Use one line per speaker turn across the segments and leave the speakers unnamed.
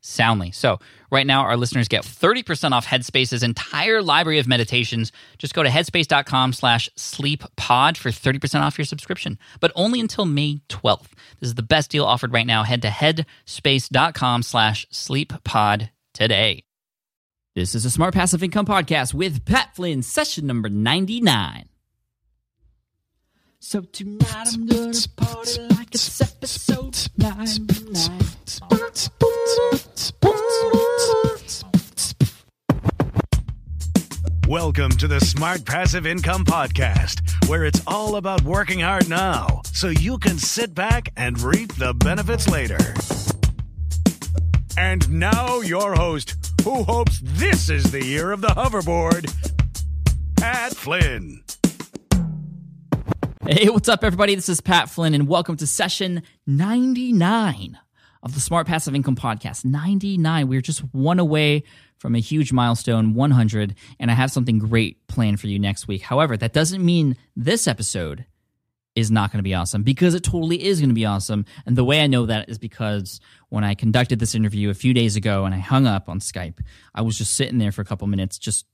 soundly. So, right now, our listeners get 30% off Headspace's entire library of meditations. Just go to headspace.com slash sleeppod for 30% off your subscription, but only until May 12th. This is the best deal offered right now. Head to headspace.com slash sleeppod today. This is a Smart Passive Income Podcast with Pat Flynn, session number 99. So tonight I'm gonna party like it's episode 99.
Welcome to the Smart Passive Income Podcast, where it's all about working hard now so you can sit back and reap the benefits later. And now, your host, who hopes this is the year of the hoverboard, Pat Flynn.
Hey, what's up, everybody? This is Pat Flynn, and welcome to session 99 of the Smart Passive Income Podcast. 99. We're just one away from a huge milestone, 100, and I have something great planned for you next week. However, that doesn't mean this episode is not going to be awesome because it totally is going to be awesome. And the way I know that is because when I conducted this interview a few days ago and I hung up on Skype, I was just sitting there for a couple minutes, just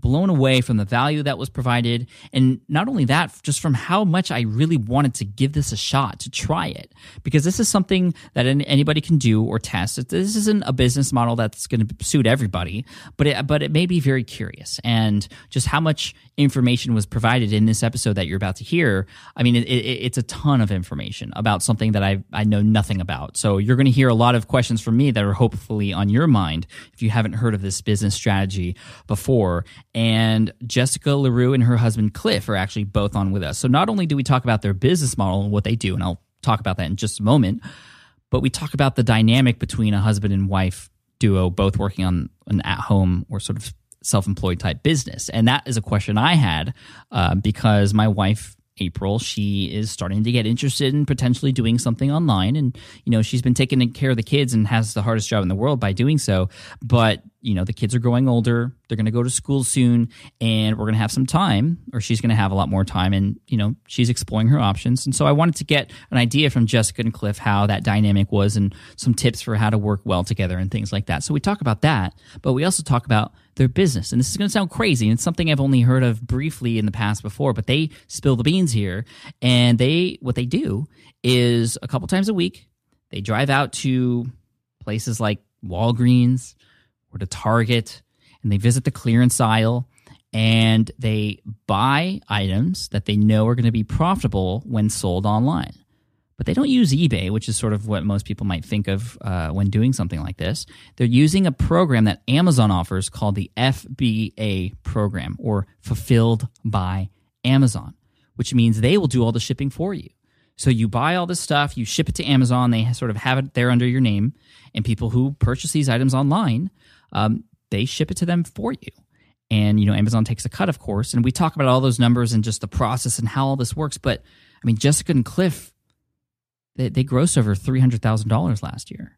blown away from the value that was provided. And not only that, just from how much I really wanted to give this a shot, to try it. Because this is something that anybody can do or test. This isn't a business model that's going to suit everybody, but it, but it may be very curious. And just how much information was provided in this episode that you're about to hear, I mean, it, it, it's a ton of information about something that I, I know nothing about. So you're going to hear a lot of questions from me that are hopefully on your mind if you haven't heard of this business strategy before and Jessica Larrew and her husband Cliff are actually both on with us. So not only do we talk about their business model and what they do, and I'll talk about that in just a moment, but we talk about the dynamic between a husband and wife duo, both working on an at home or sort of self employed type business. And that is a question I had uh, because my wife April, she is starting to get interested in potentially doing something online. And, you know, she's been taking care of the kids and has the hardest job in the world by doing so. But, you know, the kids are growing older. They're going to go to school soon and we're going to have some time, or she's going to have a lot more time. And, you know, she's exploring her options. And so I wanted to get an idea from Jessica and Cliff how that dynamic was and some tips for how to work well together and things like that. So we talk about that, but we also talk about their business. And this is going to sound crazy. And it's something I've only heard of briefly in the past before, but they spill the beans here. And they, what they do is a couple times a week, they drive out to places like Walgreens or to Target and they visit the clearance aisle and they buy items that they know are going to be profitable when sold online but they don't use eBay, which is sort of what most people might think of uh, when doing something like this. They're using a program that Amazon offers called the FBA program or Fulfilled by Amazon, which means they will do all the shipping for you. So you buy all this stuff, you ship it to Amazon, they sort of have it there under your name, and people who purchase these items online, um, they ship it to them for you. And you know, Amazon takes a cut, of course. And we talk about all those numbers and just the process and how all this works. But I mean, Jessica and Cliff they, they grossed over three hundred thousand dollars last year.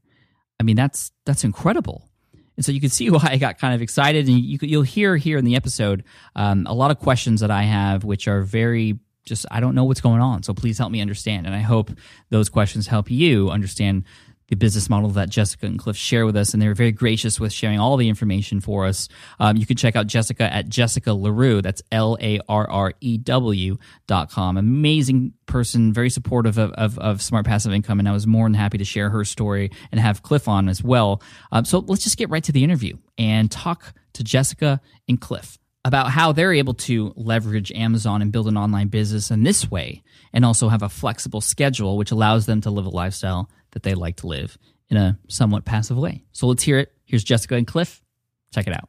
I mean, that's that's incredible. And so you can see why I got kind of excited, and you, you'll hear here in the episode um, a lot of questions that I have, which are very just I don't know what's going on. So please help me understand, and I hope those questions help you understand the business model that Jessica and Cliff share with us, and they were very gracious with sharing all the information for us. Um, you can check out Jessica at Jessica Larrew. That's L A R R E W dot com. Amazing person, very supportive of, of, of, Smart Passive Income, and I was more than happy to share her story and have Cliff on as well. Um, so let's just get right to the interview and talk to Jessica and Cliff about how they're able to leverage Amazon and build an online business in this way and also have a flexible schedule, which allows them to live a lifestyle that they like to live in a somewhat passive way. So let's hear it. Here's Jessica and Cliff. Check it out.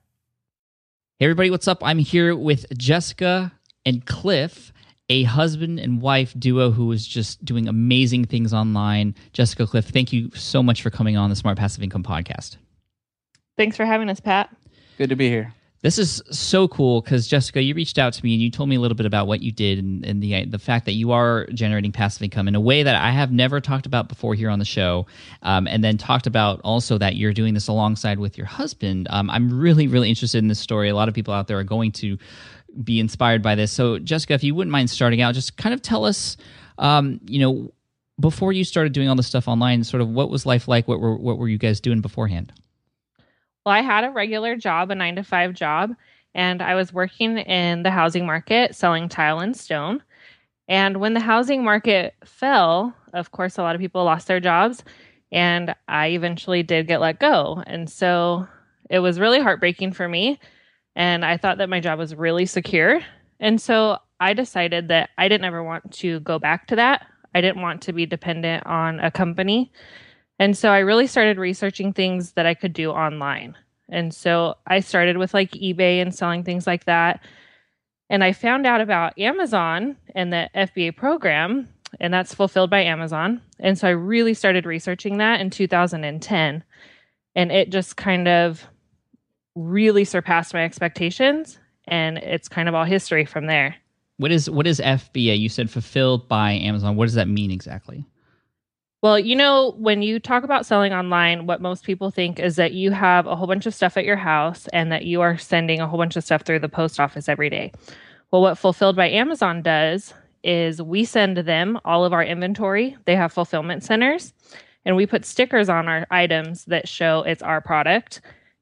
Hey, everybody, what's up? I'm here with Jessica and Cliff, a husband and wife duo who is just doing amazing things online. Jessica, Cliff, thank you so much for coming on the Smart Passive Income podcast.
Thanks for having us, Pat.
Good to be here.
This is so cool because Jessica, you reached out to me and you told me a little bit about what you did and, and, the the fact that you are generating passive income in a way that I have never talked about before here on the show, um, and then talked about also that you're doing this alongside with your husband. Um, I'm really really interested in this story. A lot of people out there are going to be inspired by this. So, Jessica, if you wouldn't mind starting out, just kind of tell us, um, you know, before you started doing all this stuff online, sort of what was life like? What were what were you guys doing beforehand?
Well, I had a regular job, a nine to five job, and I was working in the housing market selling tile and stone. And when the housing market fell, of course, a lot of people lost their jobs, and I eventually did get let go. And so it was really heartbreaking for me. And I thought that my job was really secure. And so I decided that I didn't ever want to go back to that. I didn't want to be dependent on a company. And so I really started researching things that I could do online. And so I started with like eBay and selling things like that. And I found out about Amazon and the FBA program, and that's fulfilled by Amazon. And so I really started researching that in 2010. And it just kind of really surpassed my expectations. And it's kind of all history from there.
What is what is FBA? You said fulfilled by Amazon. What does that mean exactly?
Well, you know, when you talk about selling online, what most people think is that you have a whole bunch of stuff at your house and that you are sending a whole bunch of stuff through the post office every day. Well, what Fulfilled by Amazon does is we send them all of our inventory. They have fulfillment centers, and we put stickers on our items that show it's our product.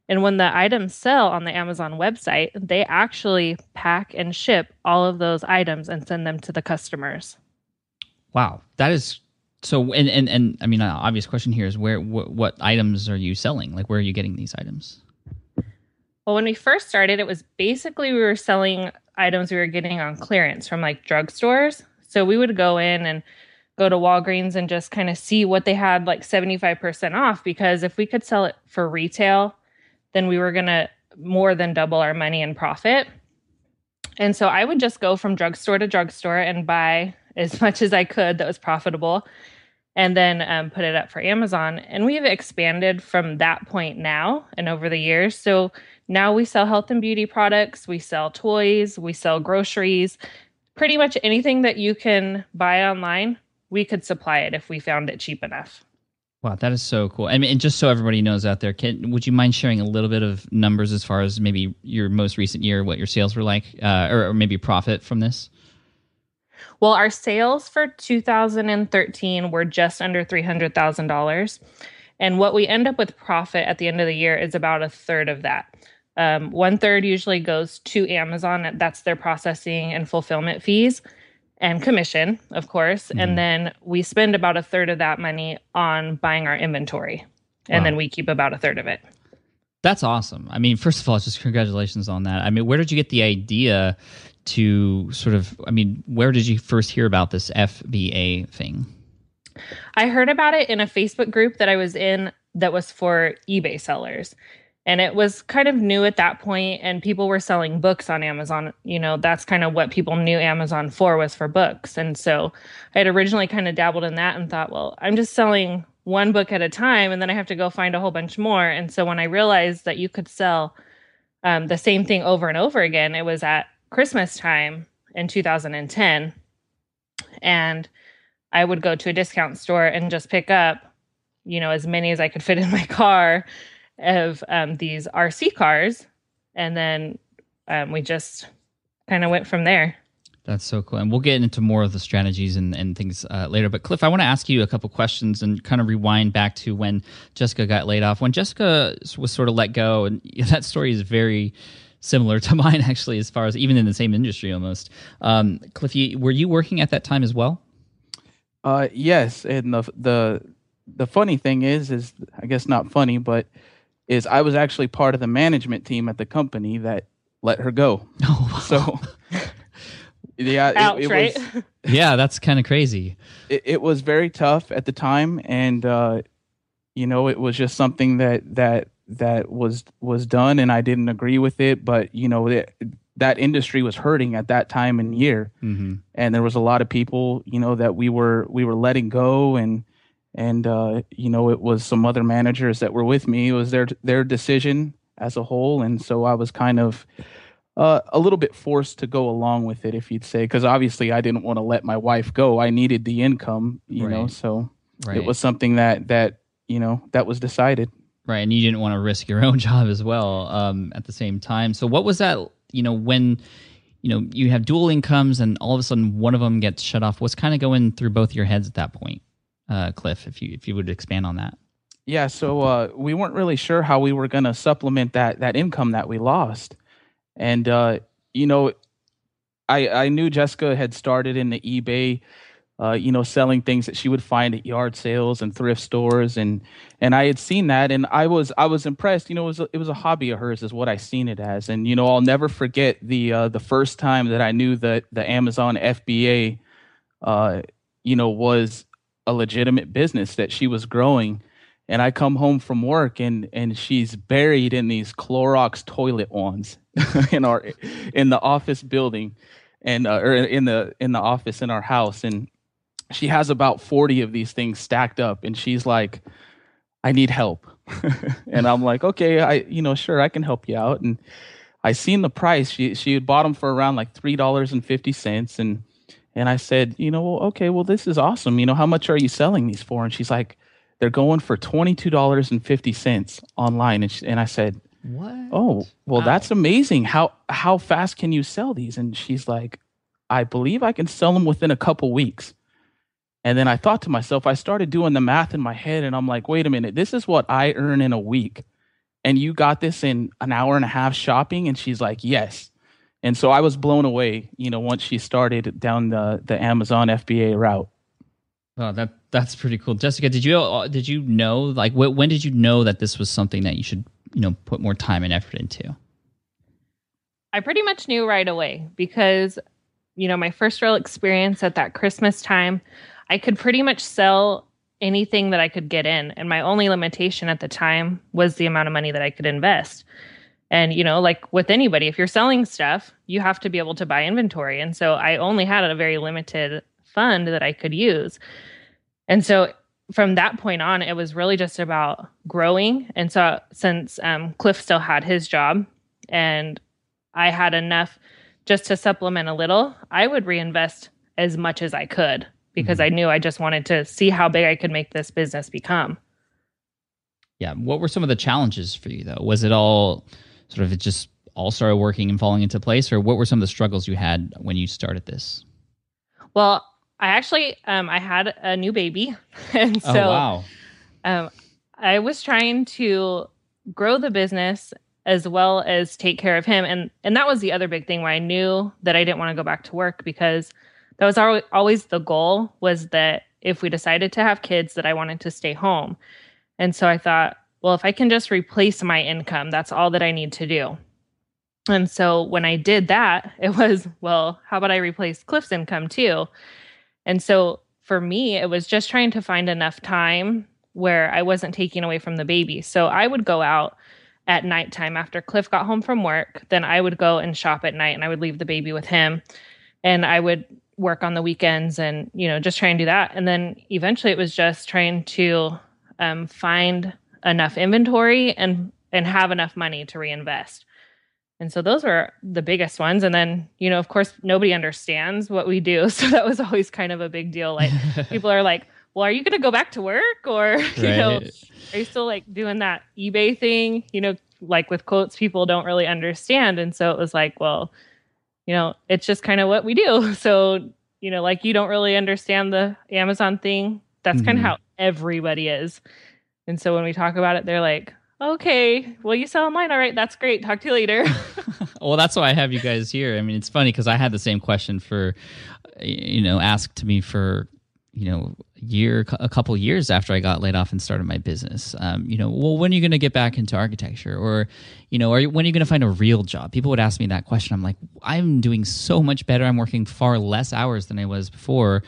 And when the items sell on the Amazon website, they actually pack and ship all of those items and send them to the customers.
Wow, that is so and and and I mean, an obvious question here is where wh- what items are you selling? Like, where are you getting these items?
Well, when we first started, it was basically we were selling items we were getting on clearance from like drugstores. So we would go in and go to Walgreens and just kind of see what they had like 75% off because if we could sell it for retail, then we were going to more than double our money in profit. And so I would just go from drugstore to drugstore and buy as much as I could that was profitable and then um, put it up for Amazon. And we've expanded from that point now and over the years. So now we sell health and beauty products, we sell toys, we sell groceries, pretty much anything that you can buy online, we could supply it if we found it cheap enough.
Wow, that is so cool. I mean, and just so everybody knows out there, can would you mind sharing a little bit of numbers as far as maybe your most recent year, what your sales were like, uh, or, or maybe profit from this?
Well, our sales for 2013 were just under $300,000. And what we end up with profit at the end of the year is about a third of that. Um, one third usually goes to Amazon. That's their processing and fulfillment fees and commission, of course. Mm-hmm. And then we spend about a third of that money on buying our inventory. And wow. then we keep about a third of it.
That's awesome. I mean, first of all, just congratulations on that. I mean, where did you get the idea to sort of, I mean, where did you first hear about this FBA thing?
I heard about it in a Facebook group that I was in that was for eBay sellers. And it was kind of new at that point, and people were selling books on Amazon. You know, that's kind of what people knew Amazon for was for books. And so I had originally kind of dabbled in that and thought, well, I'm just selling one book at a time, and then I have to go find a whole bunch more. And so when I realized that you could sell um, the same thing over and over again, it was at Christmas time in 2010. And I would go to a discount store and just pick up, you know, as many as I could fit in my car of um, these RC cars. And then um, we just kind of went from there.
That's so cool. And we'll get into more of the strategies and, and things uh, later. But Cliff, I want to ask you a couple questions and kind of rewind back to when Jessica got laid off. When Jessica was sort of let go, and that story is very similar to mine actually, as far as even in the same industry almost. Um, Cliff, you, were you working at that time as well?
Uh, yes, and the the the funny thing is, is I guess not funny, but is I was actually part of the management team at the company that let her go.
Oh, wow.
So yeah, it-
Ouch,
it,
right?
was
yeah, that's kind of crazy.
it, it was very tough at the time, and uh, you know it was just something that that that was was done, and I didn't agree with it. But you know that that industry was hurting at that time and year,
hmm
and there was a lot of people you know that we were we were letting go and and uh, you know it was some other managers that were with me it was their their decision as a whole and so i was kind of uh, a little bit forced to go along with it if you'd say because obviously i didn't want to let my wife go i needed the income you know so
Right.
it was something that that you know that was decided
Right, and you didn't want to risk your own job as well um, at the same time. So, what was that? You know, when you know you have dual incomes, and all of a sudden one of them gets shut off. What's kind of going through both your heads at that point, uh, Cliff? If you if you would expand on that.
Yeah, so uh, we weren't really sure how we were going to supplement that that income that we lost, and uh, you know, I I knew Jessica had started in the eBay, uh, you know, selling things that she would find at yard sales and thrift stores, and and I had seen that, and I was I was impressed. You know, it was a, it was a hobby of hers, is what I seen it as, and you know, I'll never forget the uh, the first time that I knew that the Amazon FBA, uh, you know, was a legitimate business that she was growing and I come home from work and and she's buried in these Clorox toilet wands in our in the office building and uh, or in the in the office in our house. And she has about 40 of these things stacked up and she's like I need help. And I'm like okay I you know sure I can help you out. And I seen the price. She she had bought them for around like $3.50 and and I said, you know, well, okay, well, this is awesome. You know, how much are you selling these for? And she's like, they're going for twenty two dollars and fifty cents online. And she, and I said,
What?
oh, well,
Wow.
that's amazing. How how fast can you sell these? And she's like, I believe I can sell them within a couple weeks. And then I thought to myself, I started doing the math in my head, and I'm like, wait a minute, this is what I earn in a week, and you got this in an hour and a half shopping. And she's like, yes. And so I was blown away, you know, once she started down the the Amazon FBA route.
Oh, that that's pretty cool, Jessica. Did you uh, did you know like wh- when did you know that this was something that you should you know put more time and effort into?
I pretty much knew right away because, you know, my first real experience at that Christmas time, I could pretty much sell anything that I could get in. And my only limitation at the time was the amount of money that I could invest. And, you know, like with anybody, if you're selling stuff, you have to be able to buy inventory. And so I only had a very limited fund that I could use. And so from that point on, it was really just about growing. And so since um, Cliff still had his job and I had enough just to supplement a little, I would reinvest as much as I could because I knew I just wanted to see how big I could make this business become.
Yeah. What were some of the challenges for you though? Was it all sort of it just all started working and falling into place, or what were some of the struggles you had when you started this?
Well, I actually um, I had a new baby, and so
oh wow.
um, I was trying to grow the business as well as take care of him, and and that was the other big thing why I knew that I didn't want to go back to work because that was al- always the goal was that if we decided to have kids that I wanted to stay home, and so I thought, well, if I can just replace my income, that's all that I need to do. And so when I did that, it was, well, how about I replace Cliff's income too? And so for me, it was just trying to find enough time where I wasn't taking away from the baby. So I would go out at nighttime after Cliff got home from work. Then I would go and shop at night and I would leave the baby with him. And I would work on the weekends and, you know, just try and do that. And then eventually it was just trying to um, find enough inventory and and have enough money to reinvest. And so those were the biggest ones. And then, you know, of course, nobody understands what we do. So that was always kind of a big deal. Like people are like, well, are you going to go back to work? Or, you know, are you still like doing that eBay thing? You know, like with quotes, people don't really understand. And so it was like, well, you know, it's just kind of what we do. So, you know, like you don't really understand the Amazon thing. That's kind
Mhm.
of how everybody is. And so when we talk about it, they're like, okay, well, you sell online. All right, that's great. Talk to you later.
well, that's why I have you guys here. I mean, it's funny because I had the same question for, you know, asked to me for you know, year, a couple years after I got laid off and started my business. Um, you know, well, when are you going to get back into architecture, or you know, are you, when are you going to find a real job? People would ask me that question. I'm like, I'm doing so much better. I'm working far less hours than I was before.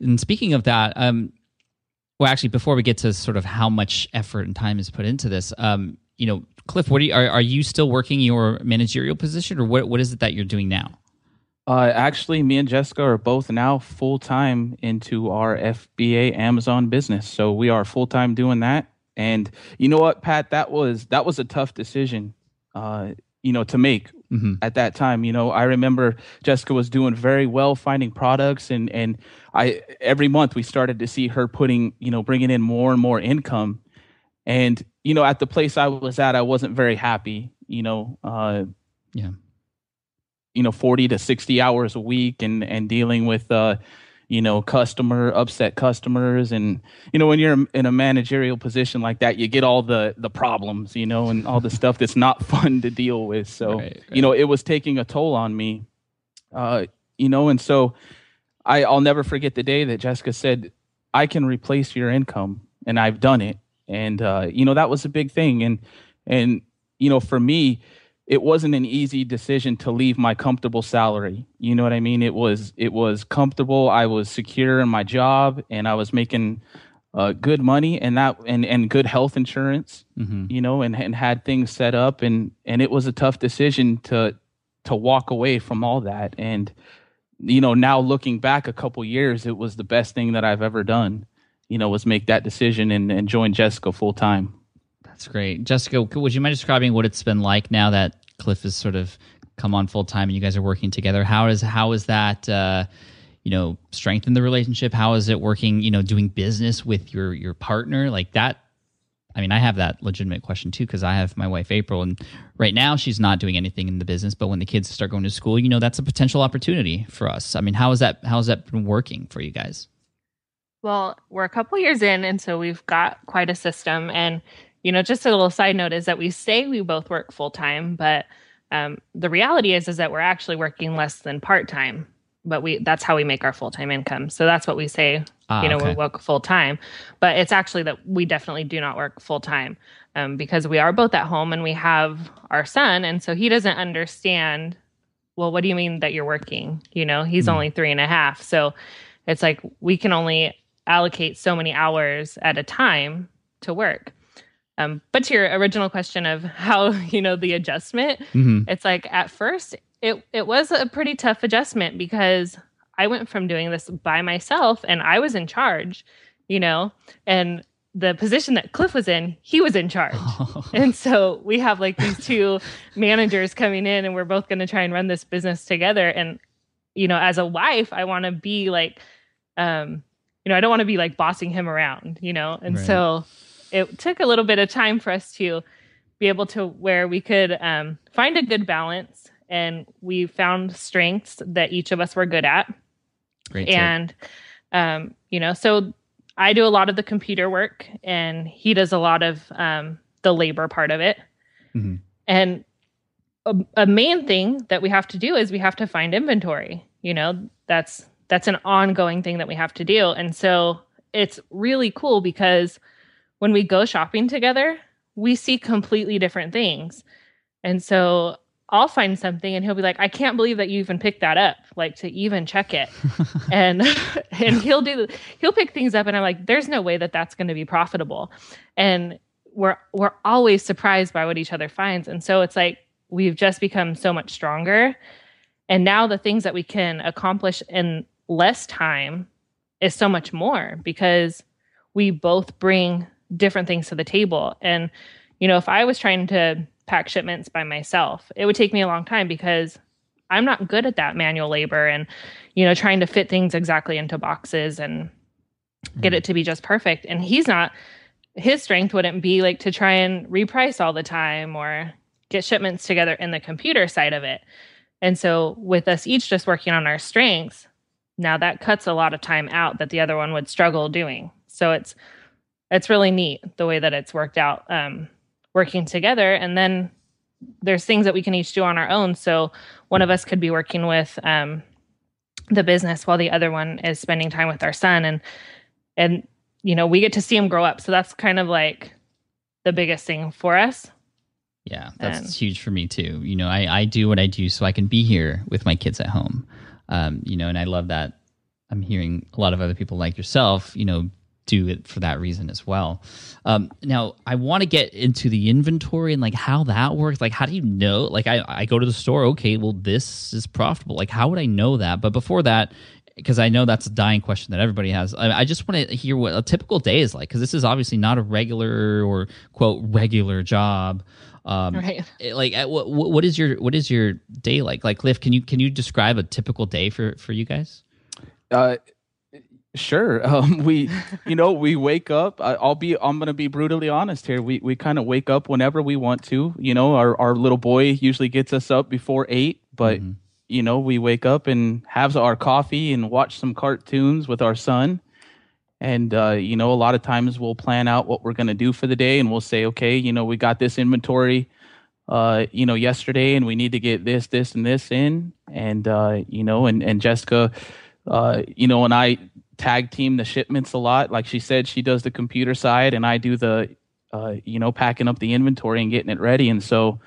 And speaking of that, um, well, actually, before we get to sort of how much effort and time is put into this, um, you know, Cliff, what are you, are, are you still working your managerial position, or what what is it that you're doing now?
Uh, actually, me and Jessica are both now full time into our FBA Amazon business. So we are full time doing that. And you know what, Pat, that was that was a tough decision, uh, you know, to make mm-hmm. at that time. You know, I remember Jessica was doing very well finding products, and and I every month we started to see her putting, you know, bringing in more and more income. And you know, at the place I was at, I wasn't very happy. You know, uh,
yeah
you know 40 to 60 hours a week and and dealing with uh you know customer upset customers. And you know when you're in a managerial position like that you get all the the problems you know and all the stuff that's not fun to deal with. So right, right. you know it was taking a toll on me. Uh you know and so i i'll never forget the day that jessica said i can replace your income and i've done it. And uh you know that was a big thing. And and you know for me it wasn't an easy decision to leave my comfortable salary. You know what I mean? It was it was comfortable. I was secure in my job, and I was making uh, good money and that and and good health insurance. Mm-hmm. You know, and and had things set up, and and it was a tough decision to to walk away from all that. And you know, now looking back a couple years, it was the best thing that I've ever done. You know, was make that decision and, and join Jessica full time.
That's great. Jessica, would you mind describing what it's been like now that Cliff has sort of come on full time and you guys are working together. How is how is that uh, you know strengthen the relationship? How is it working? You know, doing business with your your partner like that. I mean, I have that legitimate question too because I have my wife April, and right now she's not doing anything in the business. But when the kids start going to school, you know, that's a potential opportunity for us. I mean, how is that? How has that been working for you guys?
Well, we're a couple years in, and so we've got quite a system. And you know, just a little side note is that we say we both work full time, but um, the reality is is that we're actually working less than part time. But we that's how we make our full time income. So that's what we say. Ah, you know, okay. we work full time, but it's actually that we definitely do not work full time um, because we are both at home and we have our son, and so he doesn't understand. Well, what do you mean that you're working? You know, he's mm. only three and a half, so it's like we can only allocate so many hours at a time to work. Um, but to your original question of how you know the adjustment, mm-hmm. it's like at first it it was a pretty tough adjustment because I went from doing this by myself and I was in charge, you know, and the position that Cliff was in, he was in charge. and so we have like these two managers coming in and we're both going to try and run this business together and you know, as a wife, I want to be like um you know, I don't want to be like bossing him around, you know. And right. so it took a little bit of time for us to be able to where we could um, find a good balance and we found strengths that each of us were good at. Great and um, you know so i do a lot of the computer work and he does a lot of um, the labor part of it. Mm-hmm. and a, a main thing that we have to do is we have to find inventory you know that's that's an ongoing thing that we have to do. And so it's really cool because when we go shopping together, we see completely different things. And so I'll find something and he'll be like, I can't believe that you even picked that up, like to even check it. and and he'll do he'll pick things up and I'm like, there's no way that that's going to be profitable. And we're we're always surprised by what each other finds. And so it's like we've just become so much stronger. And now the things that we can accomplish in less time is so much more because we both bring different things to the table. And, you know, if I was trying to pack shipments by myself, it would take me a long time because I'm not good at that manual labor and, you know, trying to fit things exactly into boxes and get mm-hmm. it to be just perfect. And he's not, his strength wouldn't be like to try and reprice all the time or get shipments together in the computer side of it. And so, with us each just working on our strengths, now that cuts a lot of time out that the other one would struggle doing. So, it's it's really neat the way that it's worked out um, working together. And then there's things that we can each do on our own. So one of us could be working with um, the business while the other one is spending time with our son. And and you know we get to see him grow up. So that's kind of like the biggest thing for us.
Yeah that's and, huge for me too. You know I, I do what i do so i can be here with my kids at home. Um, you know and i love that. I'm hearing a lot of other people like yourself you know do it for that reason as well. Um, now, I want to get into the inventory and like how that works. Like, how do you know? Like, I, I go to the store, okay, well, this is profitable. Like, how would I know that? But before that, because I know that's a dying question that everybody has, I, I just want to hear what a typical day is like, because this is obviously not a regular or quote regular job. Um, right. Like, what, what is your what is your day like? Like, Cliff, can you can you describe a typical day for for you guys?
Uh, Sure. Um, we, you know, we wake up. I, will be. I'm going to be brutally honest here. We we kind of wake up whenever we want to. You know, our our little boy usually gets us up before eight, but mm-hmm. you know, we wake up and have our coffee and watch some cartoons with our son. And uh, you know, a lot of times we'll plan out what we're going to do for the day, and we'll say, okay, you know, we got this inventory, uh, you know, yesterday, and we need to get this, this, and this in, and uh, you know, and and Jessica, uh, you know, and I tag team the shipments a lot. Like she said, she does the computer side, and I do the, uh, you know, packing up the inventory and getting it ready. And so,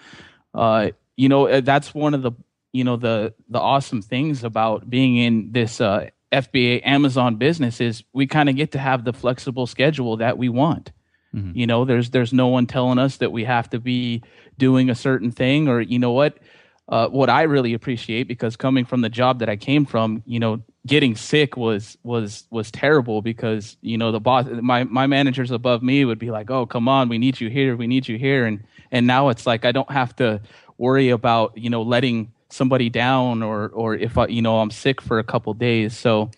uh, you know, uh, that's one of the, you know, the the awesome things about being in this uh, FBA Amazon business is we kind of get to have the flexible schedule that we want. Mm-hmm. You know, there's there's no one telling us that we have to be doing a certain thing, or you know what. Uh, what I really appreciate because coming from the job that I came from, you know, getting sick was was was terrible because you know the boss my my managers above me would be like oh come on we need you here we need you here. And and now it's like i don't have to worry about you know letting somebody down or or if I, you know i'm sick for a couple days. So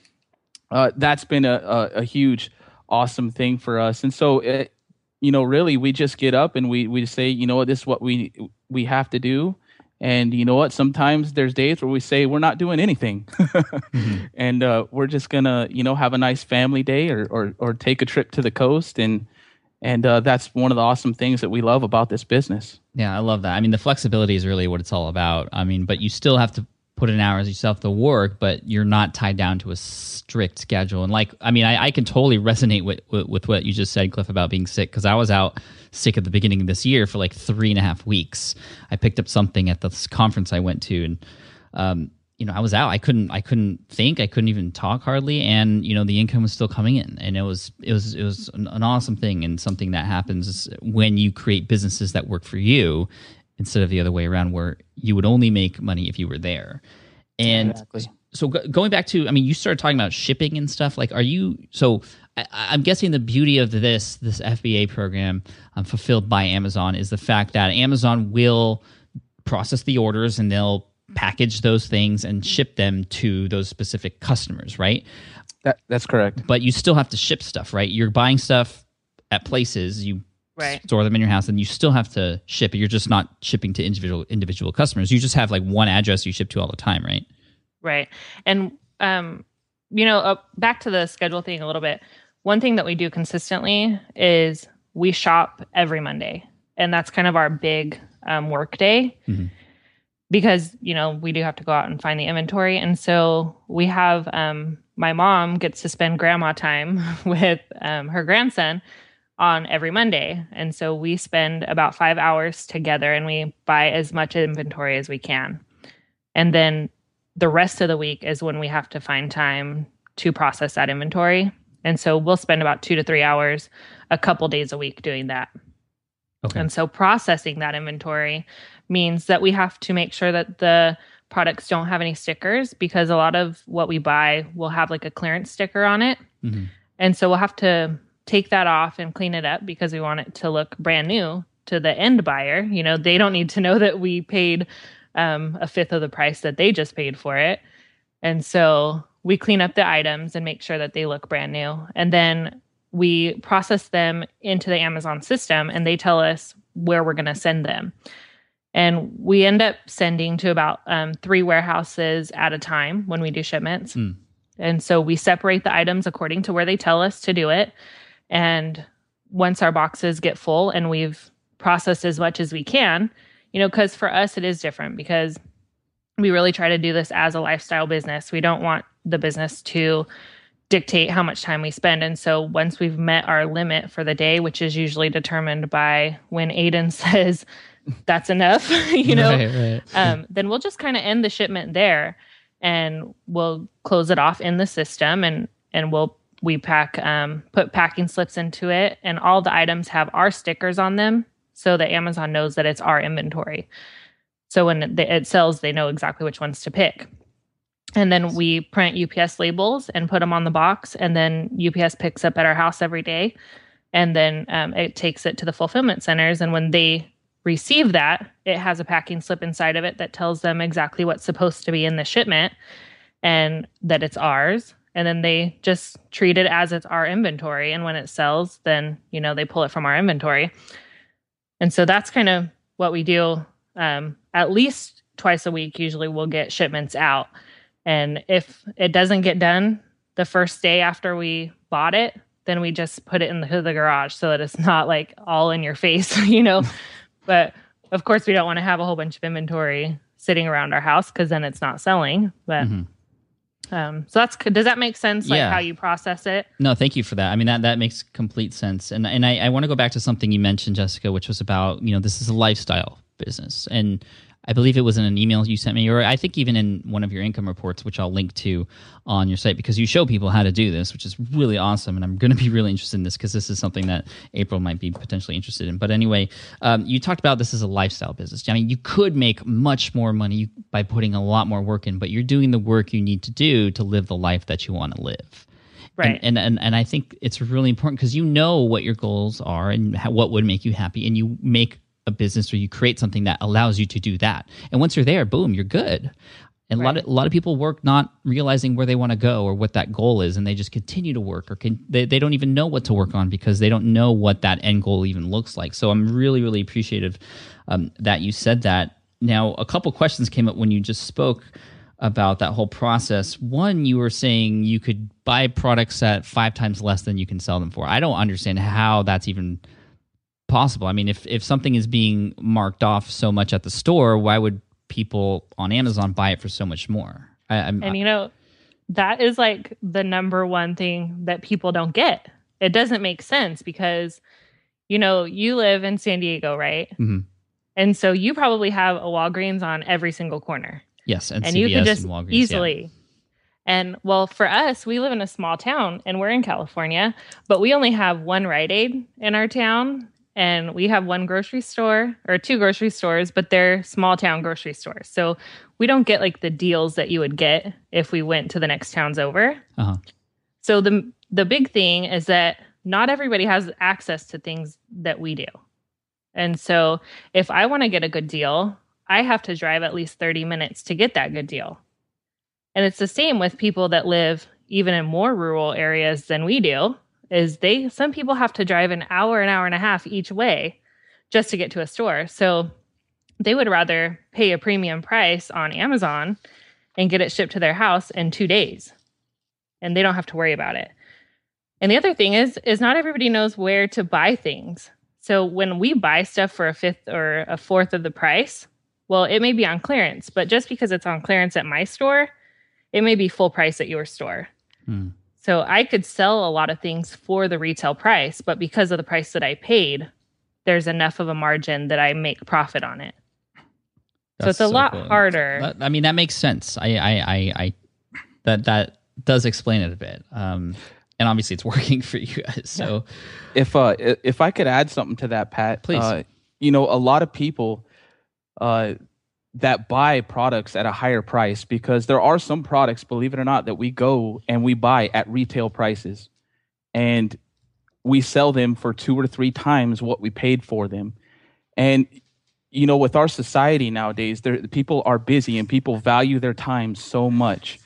uh, that's been a, a, a huge awesome thing for us. And so it, eh, you know really we just get up and we we say you know this is what we we have to do and you know what? Sometimes there's days where we say we're not doing anything, mm-hmm. and uh, we're just gonna, you know, have a nice family day or, or or take a trip to the coast, and and uh, that's one of the awesome things that we love about this business.
Yeah, I love that. I mean, the flexibility is really what it's all about. I mean, but you still have to put in hours yourself to work, but you're not tied down to a strict schedule. And like, I mean, I, I can totally resonate with, with, with what you just said, Cliff, about being sick because I was out sick at the beginning of this year for like three and a half weeks. I picked up something at this conference I went to, and um, you know, I was out. I couldn't, I couldn't think. I couldn't even talk hardly, and you know, the income was still coming in, and it was, it was, it was an, an awesome thing, and something that happens when you create businesses that work for you instead of the other way around where you would only make money if you were there. And exactly. so going back to, I mean, you started talking about shipping and stuff. Like, are you, so I, am guessing the beauty of this, this FBA program um, fulfilled by Amazon is the fact that Amazon will process the orders and they'll package those things and ship them to those specific customers, right?
That, that's correct.
But you still have to ship stuff, right? You're buying stuff at places, you right. store them in your house and you still have to ship it. You're just not shipping to individual individual customers. You just have like one address you ship to all the time right?
Right. And um you know uh, back to the schedule thing a little bit. One thing that we do consistently is we shop every monday and that's kind of our big um, work day mm-hmm. because you know we do have to go out and find the inventory. And so we have um, my mom gets to spend grandma time with um, her grandson on every Monday. And so we spend about five hours together and we buy as much inventory as we can. And then the rest of the week is when we have to find time to process that inventory. And so we'll spend about two to three hours a couple days a week doing that. Okay. And so processing that inventory means that we have to make sure that the products don't have any stickers because a lot of what we buy will have like a clearance sticker on it. Mm-hmm. And so we'll have to take that off and clean it up because we want it to look brand new to the end buyer. You know, they don't need to know that we paid um, a fifth of the price that they just paid for it. And so we clean up the items and make sure that they look brand new. And then we process them into the Amazon system and they tell us where we're going to send them. And we end up sending to about um, three warehouses at a time when we do shipments. Mm. And so we separate the items according to where they tell us to do it. And once our boxes get full and we've processed as much as we can, you know, because for us it is different because we really try to do this as a lifestyle business. We don't want the business to dictate how much time we spend. And so once we've met our limit for the day, which is usually determined by when Aiden says that's enough, you know, right, right. Um, then we'll just kind of end the shipment there and we'll close it off in the system and and we'll we pack um, put packing slips into it and all the items have our stickers on them so that Amazon knows that it's our inventory. So when it sells, they know exactly which ones to pick. And then we print UPS labels and put them on the box. And then UPS picks up at our house every day. And then um, it takes it to the fulfillment centers. And when they receive that, it has a packing slip inside of it that tells them exactly what's supposed to be in the shipment and that it's ours. And then they just treat it as it's our inventory. And when it sells, then, you know, they pull it from our inventory. And so that's kind of what we do um, at least twice a week. Usually we'll get shipments out. And if it doesn't get done the first day after we bought it, then we just put it in the, the garage so that it's not like all in your face, you know. but of course, we don't want to have a whole bunch of inventory sitting around our house because then it's not selling. But mm-hmm. Um, so that's does that make sense? Like yeah. how you process it?
No, thank you for that. I mean that that makes complete sense. And and I, I want to go back to something you mentioned, Jessica, which was about you know this is a lifestyle business, and I believe it was in an email you sent me, or I think even in one of your income reports, which I'll link to on your site because you show people how to do this, which is really awesome. And I'm going to be really interested in this because this is something that April might be potentially interested in. But anyway, um, you talked about this as a lifestyle business. I mean, you could make much more money by putting a lot more work in, but you're doing the work you need to do to live the life that you want to live.
Right.
And, and, and, and I think it's really important because you know what your goals are and what would make you happy, and you make a business or you create something that allows you to do that. And once you're there, boom, you're good. And right. a lot of a lot of people work not realizing where they want to go or what that goal is, and they just continue to work, or can, they they don't even know what to work on because they don't know what that end goal even looks like. So I'm really really appreciative um, that you said that. Now a couple questions came up when you just spoke about that whole process. One, you were saying you could buy products at five times less than you can sell them for. I don't understand how that's even possible. I mean, if if something is being marked off so much at the store, why would people on Amazon buy it for so much more?
I, I'm, and you know, that is like the number one thing that people don't get. It doesn't make sense because, you know, you live in San Diego, right? Mm-hmm. And so you probably have a Walgreens on every single corner.
Yes, and, and you can just
easily. Yeah. And well, for us, we live in a small town and we're in California, but we only have one Rite Aid in our town and we have one grocery store or two grocery stores, but they're small town grocery stores. So we don't get like the deals that you would get if we went to the next towns over. Uh-huh. So the the big thing is that not everybody has access to things that we do. And so if I want to get a good deal, I have to drive at least 30 minutes to get that good deal. And it's the same with people that live even in more rural areas than we do is they some people have to drive an hour an hour and a half each way just to get to a store. So they would rather pay a premium price on amazon and get it shipped to their house in two days. And they don't have to worry about it. And the other thing is is not everybody knows where to buy things. So when we buy stuff for a fifth or a fourth of the price well it may be on clearance but just because it's on clearance at my store it may be full price at your store. Hmm. So I could sell a lot of things for the retail price, but because of the price that I paid, there's enough of a margin that I make profit on it. That's so it's a so lot cool. harder.
That, I mean, that makes sense. I, I, I, I, that that does explain it a bit. Um, and obviously, it's working for you guys. So,
if uh, if I could add something to that, Pat,
please.
Uh, you know, a lot of people, uh, that buy products at a higher price because there are some products, believe it or not, that we go and we buy at retail prices and we sell them for two or three times what we paid for them. And you know, with our society nowadays, people are busy and people value their time so much.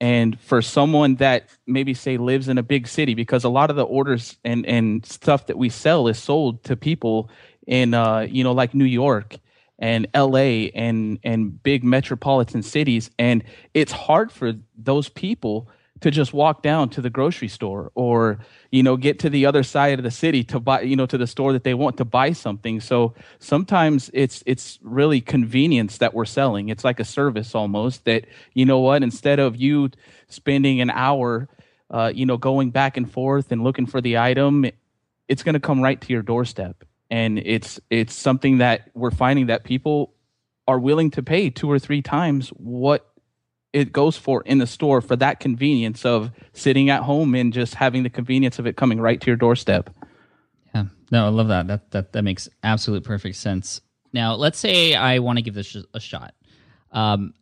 And for someone that maybe say lives in a big city, because a lot of the orders and, and stuff that we sell is sold to people in, uh, you know, like New York and LA and and big metropolitan cities. And it's hard for those people to just walk down to the grocery store or you know get to the other side of the city to buy you know to the store that they want to buy something. So sometimes it's it's really convenience that we're selling. It's like a service almost that you know what instead of you spending an hour uh, you know going back and forth and looking for the item it's going to come right to your doorstep and it's it's something that we're finding that people are willing to pay two or three times what it goes for in the store for that convenience of sitting at home and just having the convenience of it coming right to your doorstep.
Yeah, no, I love that. That that that makes absolute perfect sense. Now, let's say I want to give this a shot. Um,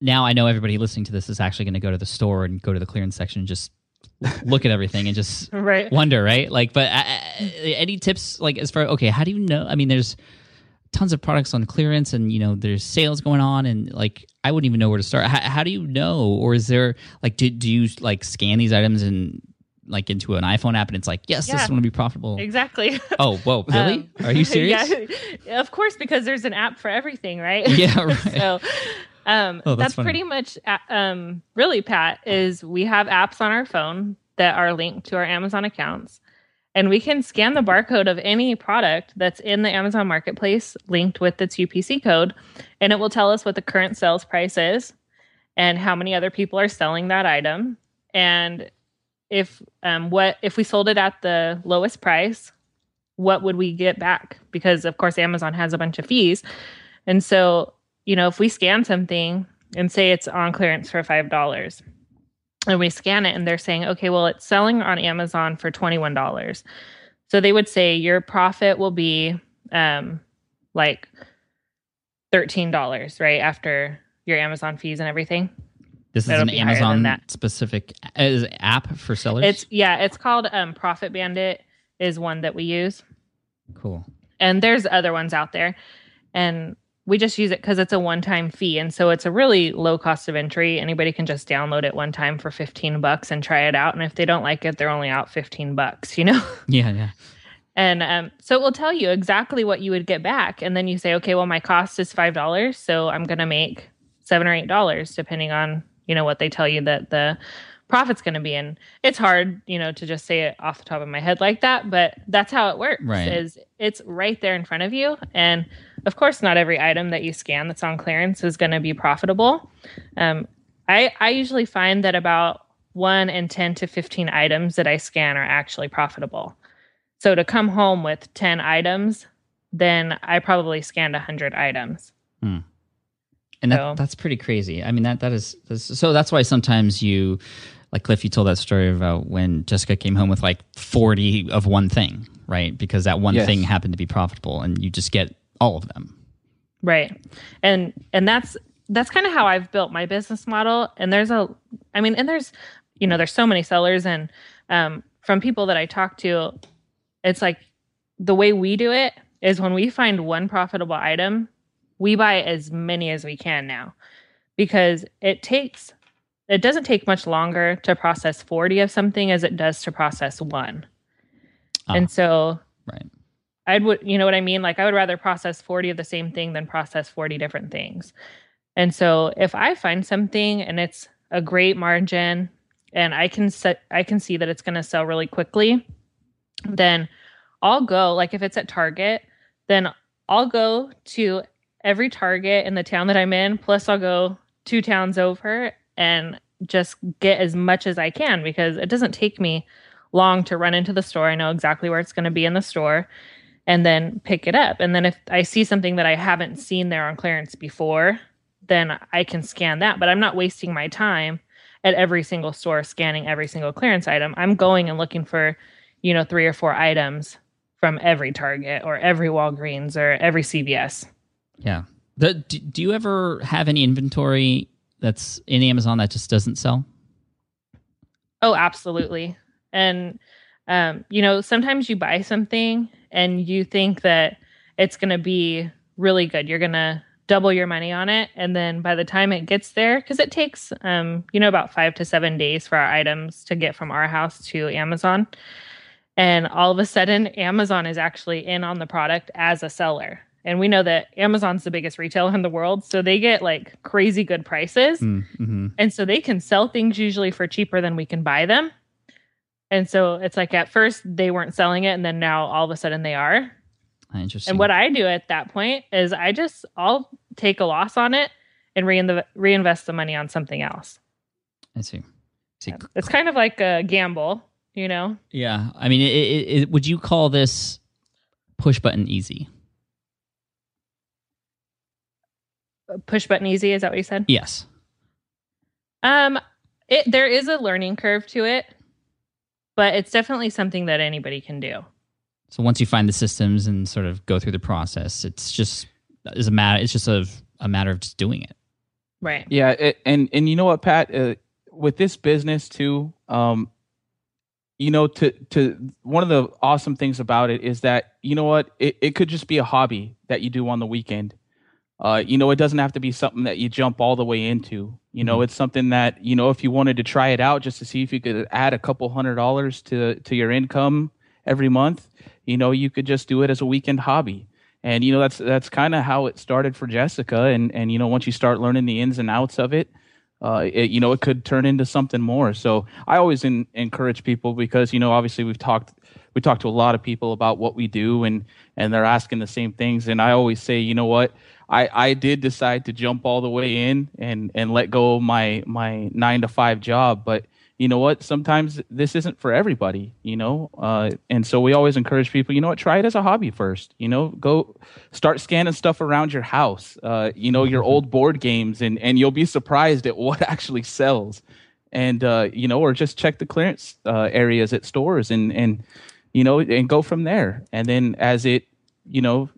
now I know everybody listening to this is actually going to go to the store and go to the clearance section and just look at everything and just
right.
wonder, right? Like, but uh, uh, any tips, like as far okay, how do you know? I mean, there's tons of products on clearance and you know there's sales going on and like i wouldn't even know where to start. How, how do you know? Or is there like do, do you like scan these items and like into an iphone app and it's like yes yeah, this is going to be profitable.
Exactly.
Oh whoa really? Um, are you serious?
Yeah of course because there's an app for everything right?
Yeah right.
so um, oh, that's, that's pretty much uh, um, really pat is we have apps on our phone that are linked to our amazon accounts and we can scan the barcode of any product that's in the Amazon Marketplace linked with its UPC code, and it will tell us what the current sales price is and how many other people are selling that item. And if um, what if we sold it at the lowest price, what would we get back? Because of course Amazon has a bunch of fees. And so, you know, if we scan something and say it's on clearance for five dollars and we scan it and they're saying, okay, well, it's selling on Amazon for $21. So they would say your profit will be um, like $13, right? After your Amazon fees and everything.
This is an Amazon specific uh, app for sellers.
It's yeah, it's called um, Profit Bandit is one that we use.
Cool.
And there's other ones out there, and we just use it because it's a one-time fee and so it's a really low cost of entry. Anybody can just download it one time for 15 bucks and try it out and if they don't like it they're only out 15 bucks you know?
Yeah yeah.
And um, so it will tell you exactly what you would get back and then you say okay well my cost is five dollars so i'm going to make seven or eight dollars depending on you know what they tell you that the profit's going to be and it's hard you know to just say it off the top of my head like that but that's how it works
right.
is it's right there in front of you and of course, not every item that you scan that's on clearance is going to be profitable. Um, I, I usually find that about one in 10 to 15 items that I scan are actually profitable. So to come home with 10 items, then I probably scanned 100 items.
Hmm. And that, so, that's pretty crazy. I mean, that, that is, that's, so that's why sometimes you, like Cliff, you told that story about when Jessica came home with like 40 of one thing, right? Because that one yes. thing happened to be profitable and you just get all of them.
Right. And and that's that's kind of how I've built my business model. And there's a I mean, and there's you know, there's so many sellers and um from people that I talk to, it's like the way we do it is when we find one profitable item, we buy as many as we can now because it takes it doesn't take much longer to process 40 of something as it does to process one. Ah, and so
right.
I'd would you know what I mean? Like I would rather process 40 of the same thing than process 40 different things. And so if I find something and it's a great margin and I can set I can see that it's going to sell really quickly, then I'll go like if it's at Target, then I'll go to every Target in the town that I'm in, plus I'll go two towns over and just get as much as I can because it doesn't take me long to run into the store. I know exactly where it's going to be in the store and then pick it up. And then if I see something that I haven't seen there on clearance before, then I can scan that. But I'm not wasting my time at every single store scanning every single clearance item. I'm going and looking for, you know, three or four items from every Target or every Walgreens or every CVS.
Yeah. The, do, do you ever have any inventory that's in Amazon that just doesn't sell?
Oh, absolutely. And um, you know, sometimes you buy something and you think that it's going to be really good. You're going to double your money on it. And then by the time it gets there, because it takes, um, you know, about five to seven days for our items to get from our house to Amazon. And all of a sudden, Amazon is actually in on the product as a seller. And we know that Amazon's the biggest retailer in the world. So they get like crazy good prices.
Mm-hmm.
And so they can sell things usually for cheaper than we can buy them. And so it's like at first they weren't selling it. And then now all of a sudden they are.
Interesting.
And what I do at that point is I just, I'll take a loss on it and rein- reinvest the money on something else.
I see. see.
It's kind of like a gamble, you know?
Yeah. I mean, it, it, it, would you call this push button easy?
Push button easy, is that what you said?
Yes.
Um, it there is a learning curve to it, but it's definitely something that anybody can do.
So once you find the systems and sort of go through the process, it's just is a matter. It's just a, a matter of just doing it.
Right.
Yeah, it, and and you know what, Pat, uh, with this business too, um, you know, to to one of the awesome things about it is that you know what, it, it could just be a hobby that you do on the weekend. Uh, you know, it doesn't have to be something that you jump all the way into. You know, mm-hmm. it's something that you know if you wanted to try it out just to see if you could add a couple hundred dollars to to your income every month. You know, you could just do it as a weekend hobby and you know that's that's kind of how it started for Jessica. And and you know once you start learning the ins and outs of it, uh, it, you know it could turn into something more. So I always in, encourage people because you know obviously we've talked we talk to a lot of people about what we do and and they're asking the same things. And I always say you know what? I I did decide to jump all the way in and and let go of my my nine to five job, but you know what? Sometimes this isn't for everybody you know? Uh, and so we always encourage people you know what? Try it as a hobby first you know? Go start scanning stuff around your house uh, you know your old board games and and you'll be surprised at what actually sells. And uh, you know or just check the clearance uh, areas at stores and and you know and go from there and then as it you know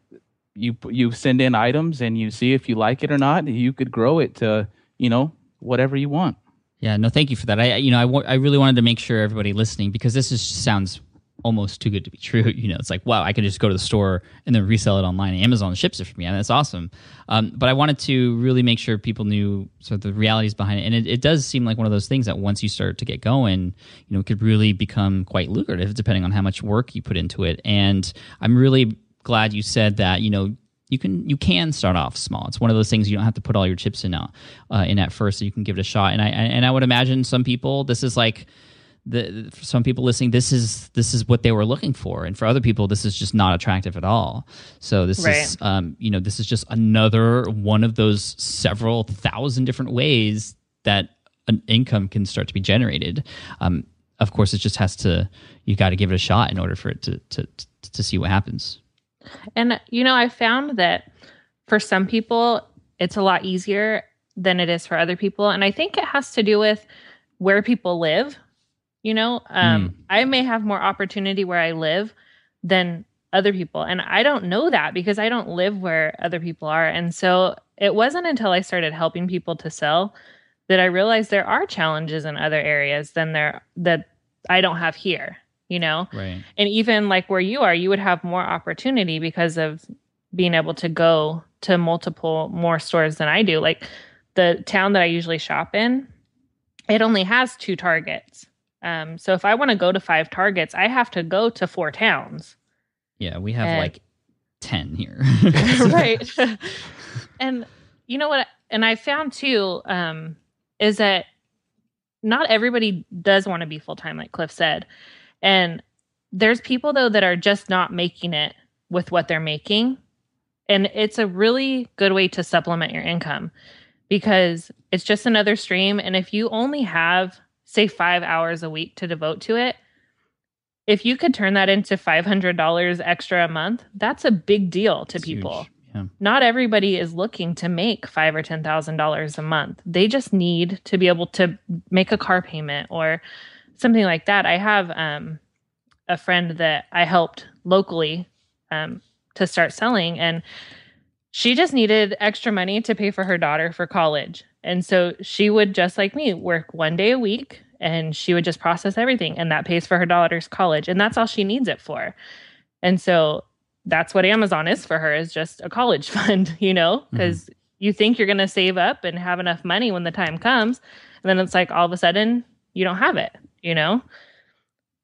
you you send in items and you see if you like it or not you could grow it to you know whatever you want
yeah, no, thank you for that. I, you know, I, w- I really wanted to make sure everybody listening because this is sounds almost too good to be true. You know, it's like wow, I can just go to the store and then resell it online. Amazon ships it for me, and that's awesome. Um, but I wanted to really make sure people knew sort of the realities behind it, and it, it, does seem like one of those things that once you start to get going, you know, it could really become quite lucrative depending on how much work you put into it. And I'm really glad you said that. You know, you can you can start off small. It's one of those things you don't have to put all your chips in uh, in at first, so you can give it a shot. And I and I would imagine some people this is like the for some people listening this is this is what they were looking for and for other people this is just not attractive at all so this right. is um, you know this is just another one of those several thousand different ways that an income can start to be generated um, of course it just has to you got to give it a shot in order for it to to to see what happens
and, you know, I found that for some people, it's a lot easier than it is for other people. And I think it has to do with where people live. You know, um, mm. I may have more opportunity where I live than other people. And I don't know that because I don't live where other people are. And so it wasn't until I started helping people to sell that I realized there are challenges in other areas than there that I don't have here you know?
Right.
And even like where you are, you would have more opportunity because of being able to go to multiple more stores than I do. Like the town that I usually shop in, it only has two targets. Um, so if I want to go to five targets, I have to go to four towns.
Yeah, we have and, like 10 here.
right. and you know what? And I found too, um, is that not everybody does want to be full time, like Cliff said. And there's people though that are just not making it with what they're making. And it's a really good way to supplement your income because it's just another stream. And if you only have, say, five hours a week to devote to it, if you could turn that into $500 extra a month, that's a big deal to people. Yeah. Not everybody is looking to make five or ten thousand dollars a month. They just need to be able to make a car payment or something like that. I have um, a friend that I helped locally um, to start selling, and she just needed extra money to pay for her daughter for college. And so she would just like me work one day a week and she would just process everything and that pays for her daughter's college and that's all she needs it for. And so that's what Amazon is for her is just a college fund, you know, because mm-hmm. you think you're going to save up and have enough money when the time comes and then it's like all of a sudden you don't have it you know?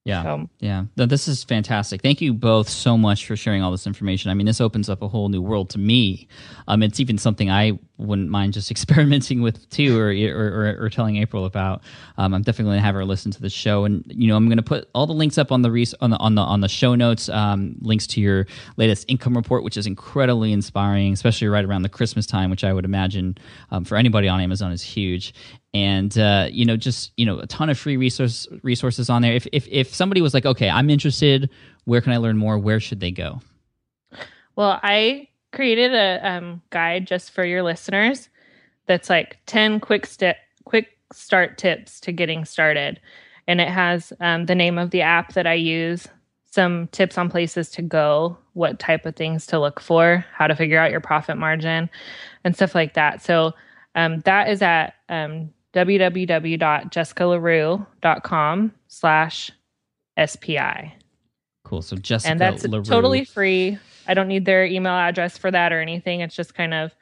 Yeah.
So,
Yeah. No, this is fantastic. Thank you both so much for sharing all this information. I mean, this opens up a whole new world to me. Um, it's even something I wouldn't mind just experimenting with too, or or, or, or telling April about. Um, I'm definitely gonna have her listen to the show, and you know, I'm gonna put all the links up on the res- on the on the on the show notes. Um, links to your latest income report, which is incredibly inspiring, especially right around the Christmas time, which I would imagine um, for anybody on Amazon is huge. And uh, you know just you know a ton of free resource resources on there. If, if if somebody was like okay i'm interested. Where can i learn more? Where should they go?
Well, I created a um, guide just for your listeners that's like 10 quick step quick start tips to getting started and it has um, the name of the app that i use some tips on places to go what type of things to look for how to figure out your profit margin and stuff like that so um, that is at um, www.jessicalarrew.com slash spi
cool so jessica
and that's
Larrew.
totally free. I don't need their email address for that or anything. It's just kind of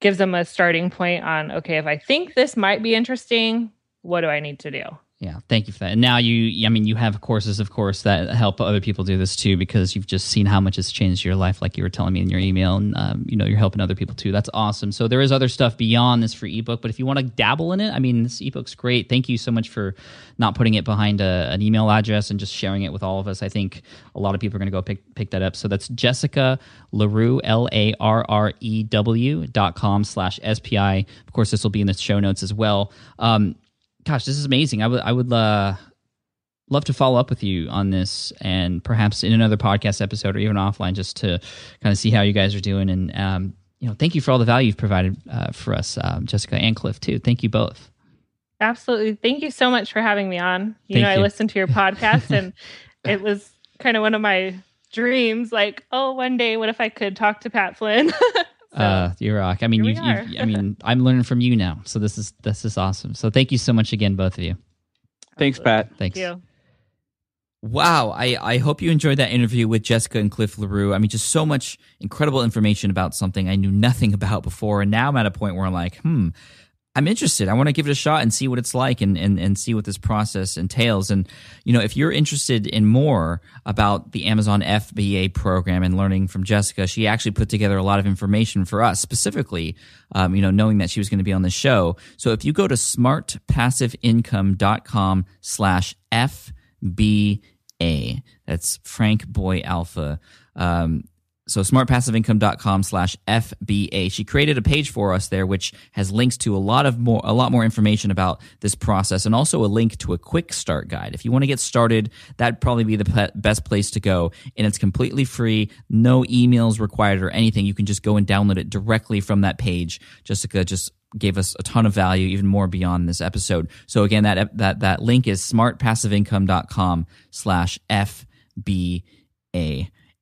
gives them a starting point on okay, if I think this might be interesting, what do I need to do?
Yeah, thank you for that. And now you, I mean, you have courses, of course, that help other people do this too, because you've just seen how much it's changed your life, like you were telling me in your email, and um, you know you're helping other people too. That's awesome. So there is other stuff beyond this free ebook, but if you want to dabble in it, I mean, this ebook's great. Thank you so much for not putting it behind a, an email address and just sharing it with all of us. I think a lot of people are going to go pick pick that up. So that's Jessica Larrew, L A R R E W dot com slash SPI. Of course, this will be in the show notes as well. Um, gosh, this is amazing. I would I would uh, love to follow up with you on this, and perhaps in another podcast episode or even offline, just to kind of see how you guys are doing. And um, you know, thank you for all the value you've provided uh, for us, um, Jessica and Cliff too. Thank you both.
Absolutely. Thank you so much for having me on. You
Thank
know, I listened to your podcast and it was kind of one of my dreams like, oh, one day what if I could talk to Pat Flynn? So,
uh, you rock. I mean, you, you, I mean, I'm learning from you now, so this is this is awesome. So thank you so much again, both of you.
Thanks, Pat.
Thanks.
thank you.
Wow. I, I hope you enjoyed that interview with Jessica and Cliff Larrew. I mean, just so much incredible information about something I knew nothing about before. And now I'm at a point where I'm like, hmm, I'm interested. I want to give it a shot and see what it's like and, and, and see what this process entails. And, you know, if you're interested in more about the Amazon FBA program and learning from Jessica, she actually put together a lot of information for us specifically, um, you know, knowing that she was going to be on the show. So if you go to smartpassiveincome.com slash FBA, that's Frank Boy Alpha. Um, so smartpassiveincome.com slash FBA. She created a page for us there, which has links to a lot of more, a lot more information about this process and also a link to a quick start guide. If you want to get started, that'd probably be the best place to go. And it's completely free. No emails required or anything. You can just go and download it directly from that page. Jessica just gave us a ton of value, even more beyond this episode. So again, that, that, that link is smartpassiveincome.com slash FBA.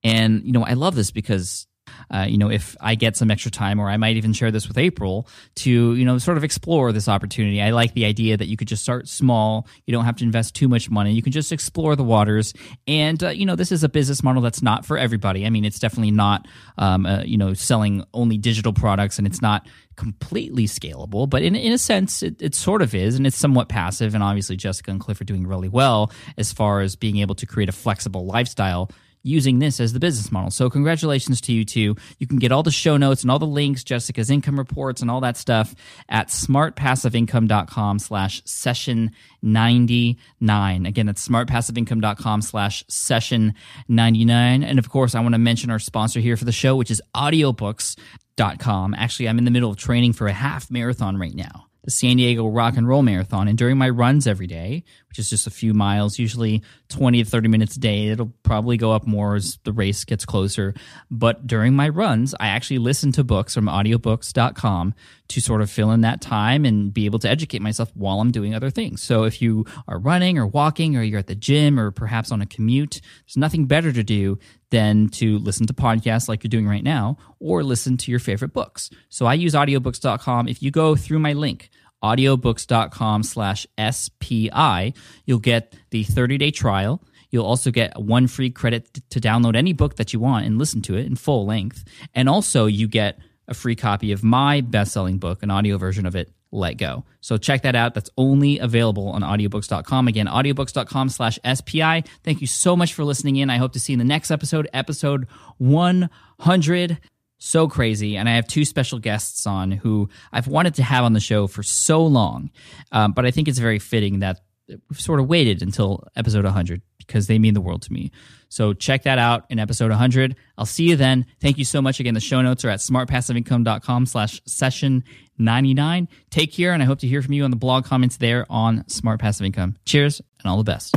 And, you know, I love this because, uh, you know, if I get some extra time, or I might even share this with April to, you know, sort of explore this opportunity. I like the idea that you could just start small. You don't have to invest too much money. You can just explore the waters. And, uh, you know, this is a business model that's not for everybody. I mean, it's definitely not, um, uh, you know, selling only digital products and it's not completely scalable, but in, in a sense, it, it sort of is, and it's somewhat passive. And obviously, Jessica and Cliff are doing really well as far as being able to create a flexible lifestyle using this as the business model. So congratulations to you too. You can get all the show notes and all the links, Jessica's income reports and all that stuff at smartpassiveincome.com slash session 99. Again, that's smartpassiveincome.com slash session 99. And of course, I want to mention our sponsor here for the show, which is audiobooks.com. Actually, I'm in the middle of training for a half marathon right now the San Diego Rock and Roll Marathon. And during my runs every day, which is just a few miles, usually 20 to 30 minutes a day, it'll probably go up more as the race gets closer. But during my runs, I actually listen to books from audiobooks.com to sort of fill in that time and be able to educate myself while I'm doing other things. So if you are running or walking or you're at the gym or perhaps on a commute, there's nothing better to do than to listen to podcasts like you're doing right now or listen to your favorite books. So I use audiobooks.com. If you go through my link, audiobooks.com slash SPI, you'll get the 30 day trial. You'll also get one free credit to download any book that you want and listen to it in full length. And also, you get a free copy of my best selling book, an audio version of it, let go. So check that out. That's only available on audiobooks.com. Again, audiobooks.com slash SPI. Thank you so much for listening in. I hope to see you in the next episode, episode 100. So crazy. And I have two special guests on who I've wanted to have on the show for so long. Um, but I think it's very fitting that we've sort of waited until episode 100 because they mean the world to me. So check that out in episode 100. I'll see you then. Thank you so much. Again, the show notes are at smartpassiveincome.com slash session 99. Take care, and I hope to hear from you on the blog comments there on Smart Passive Income. Cheers, and all the best.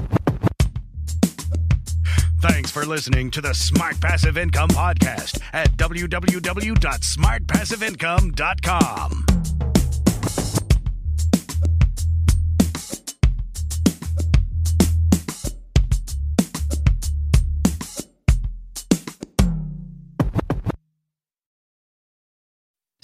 Thanks for listening to the Smart Passive Income Podcast at www.smartpassiveincome.com.